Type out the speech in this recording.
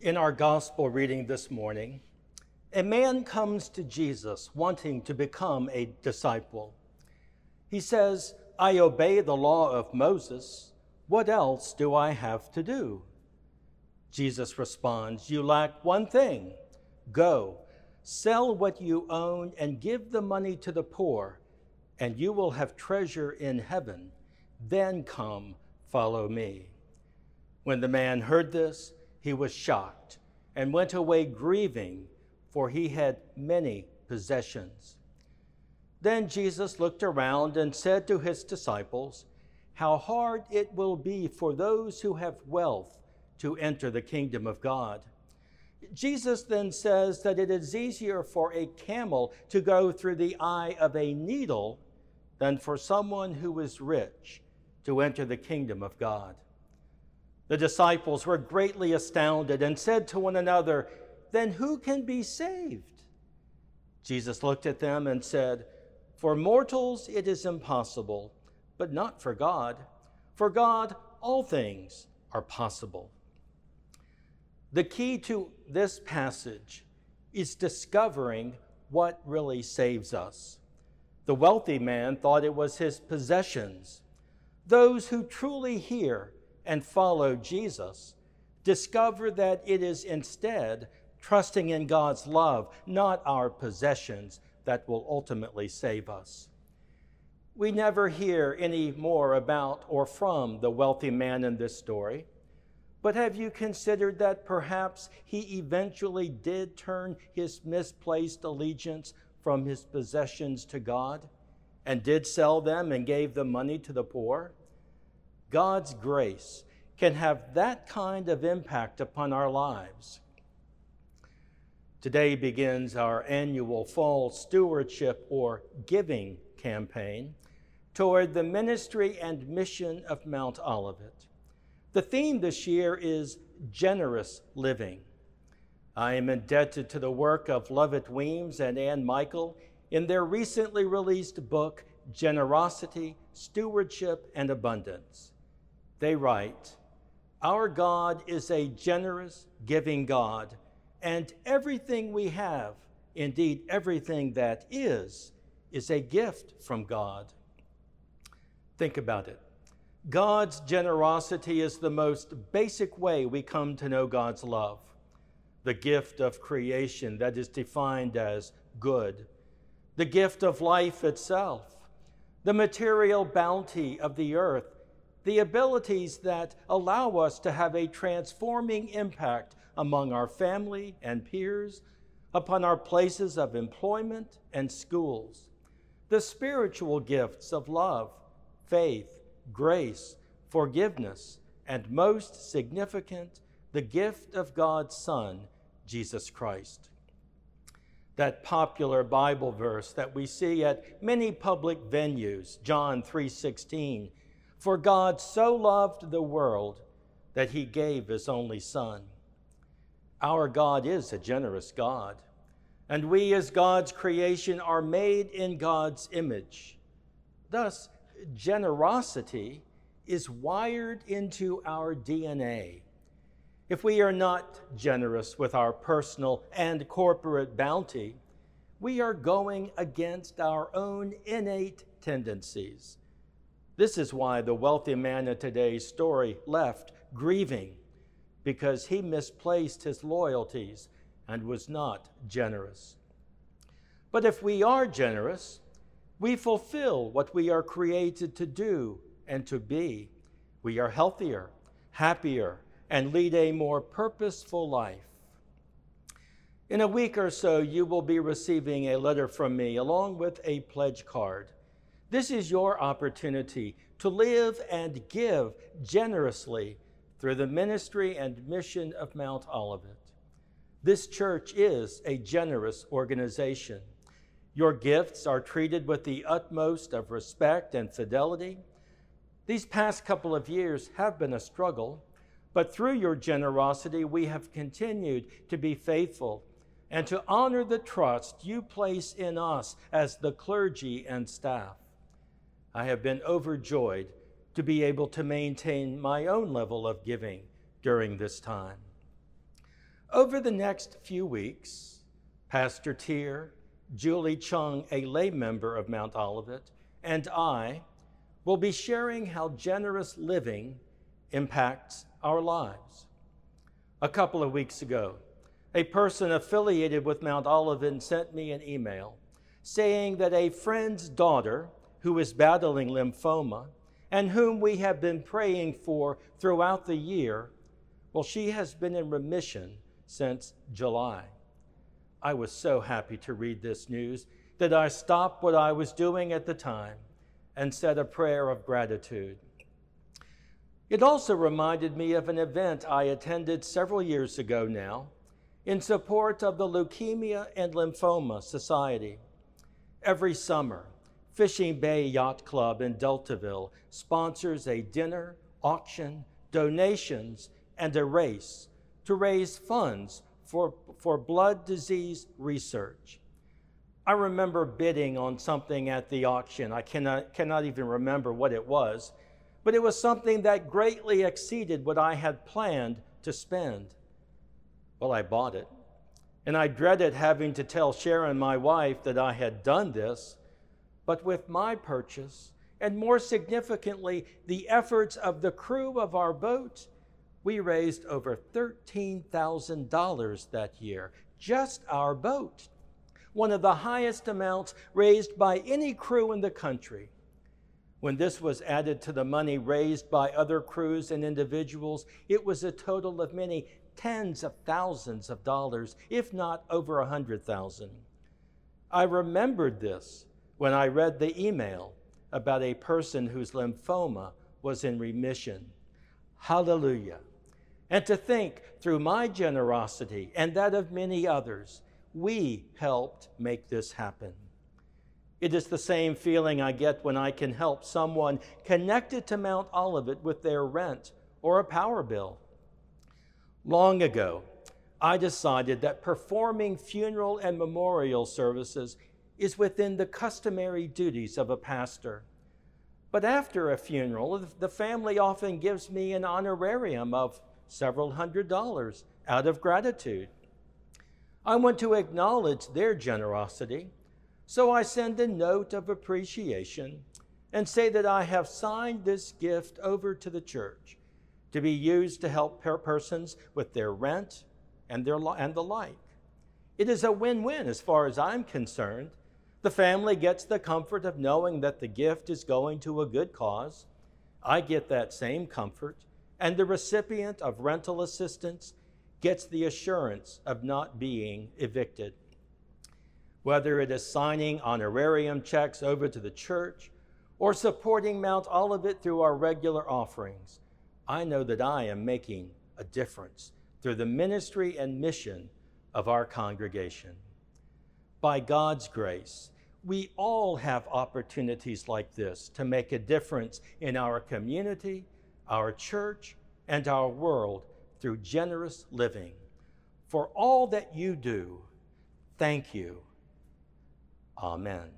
In our gospel reading this morning, a man comes to Jesus wanting to become a disciple. He says, I obey the law of Moses. What else do I have to do? Jesus responds, You lack one thing. Go, sell what you own and give the money to the poor, and you will have treasure in heaven. Then come, follow me. When the man heard this, he was shocked and went away grieving, for he had many possessions. Then Jesus looked around and said to his disciples, How hard it will be for those who have wealth to enter the kingdom of God. Jesus then says that it is easier for a camel to go through the eye of a needle than for someone who is rich to enter the kingdom of God. The disciples were greatly astounded and said to one another, Then who can be saved? Jesus looked at them and said, For mortals it is impossible, but not for God. For God, all things are possible. The key to this passage is discovering what really saves us. The wealthy man thought it was his possessions. Those who truly hear and follow Jesus discover that it is instead trusting in God's love, not our possessions, that will ultimately save us. We never hear any more about or from the wealthy man in this story. But have you considered that perhaps he eventually did turn his misplaced allegiance from his possessions to God and did sell them and gave the money to the poor? God's grace can have that kind of impact upon our lives. Today begins our annual fall stewardship or giving campaign toward the ministry and mission of Mount Olivet. The theme this year is generous living. I am indebted to the work of Lovett Weems and Ann Michel in their recently released book, Generosity, Stewardship, and Abundance. They write, Our God is a generous, giving God, and everything we have, indeed everything that is, is a gift from God. Think about it. God's generosity is the most basic way we come to know God's love, the gift of creation that is defined as good, the gift of life itself, the material bounty of the earth, the abilities that allow us to have a transforming impact among our family and peers, upon our places of employment and schools, the spiritual gifts of love, faith, grace, forgiveness, and most significant, the gift of God's Son, Jesus Christ. That popular Bible verse that we see at many public venues, John 3:16, for God so loved the world that he gave his only son. Our God is a generous God, and we as God's creation are made in God's image. Thus, generosity is wired into our DNA. If we are not generous with our personal and corporate bounty, we are going against our own innate tendencies. This is why the wealthy man in today's story left grieving, because he misplaced his loyalties and was not generous. But if we are generous, we fulfill what we are created to do and to be. We are healthier, happier, and lead a more purposeful life. In a week or so, you will be receiving a letter from me along with a pledge card. This is your opportunity to live and give generously through the ministry and mission of Mount Olivet. This church is a generous organization. Your gifts are treated with the utmost of respect and fidelity. These past couple of years have been a struggle, but through your generosity, we have continued to be faithful and to honor the trust you place in us as the clergy and staff. I have been overjoyed to be able to maintain my own level of giving during this time. Over the next few weeks, Pastor Tier, Julie Chung, a lay member of Mount Olivet, and I will be sharing how generous living impacts our lives. A couple of weeks ago, a person affiliated with Mount Olivet sent me an email saying that a friend's daughter who is battling lymphoma and whom we have been praying for throughout the year, well, she has been in remission since July. I was so happy to read this news that I stopped what I was doing at the time and said a prayer of gratitude. It also reminded me of an event I attended several years ago now in support of the Leukemia and Lymphoma Society. Every summer, Fishing Bay Yacht Club in Deltaville sponsors a dinner, auction, donations, and a race to raise funds for, for blood disease research. I remember bidding on something at the auction. I cannot, cannot even remember what it was, but it was something that greatly exceeded what I had planned to spend. Well, I bought it. And I dreaded having to tell Sharon, my wife, that I had done this. But with my purchase, and more significantly, the efforts of the crew of our boat, we raised over $13,000 that year, just our boat, one of the highest amounts raised by any crew in the country. When this was added to the money raised by other crews and individuals, it was a total of many tens of thousands of dollars, if not over a hundred thousand. I remembered this when I read the email about a person whose lymphoma was in remission. Hallelujah. And to think through my generosity and that of many others, we helped make this happen. It is the same feeling I get when I can help someone connected to Mount Olivet with their rent or a power bill. Long ago, I decided that performing funeral and memorial services is within the customary duties of a pastor. But after a funeral, the family often gives me an honorarium of several hundred dollars out of gratitude. I want to acknowledge their generosity so I send a note of appreciation and say that I have signed this gift over to the church to be used to help persons with their rent and, their, and the like. It is a win win as far as I'm concerned. The family gets the comfort of knowing that the gift is going to a good cause. I get that same comfort, and the recipient of rental assistance gets the assurance of not being evicted whether it is signing honorarium checks over to the church or supporting Mount Olivet through our regular offerings, I know that I am making a difference through the ministry and mission of our congregation. By God's grace, we all have opportunities like this to make a difference in our community, our church, and our world through generous living. For all that you do, thank you Amen.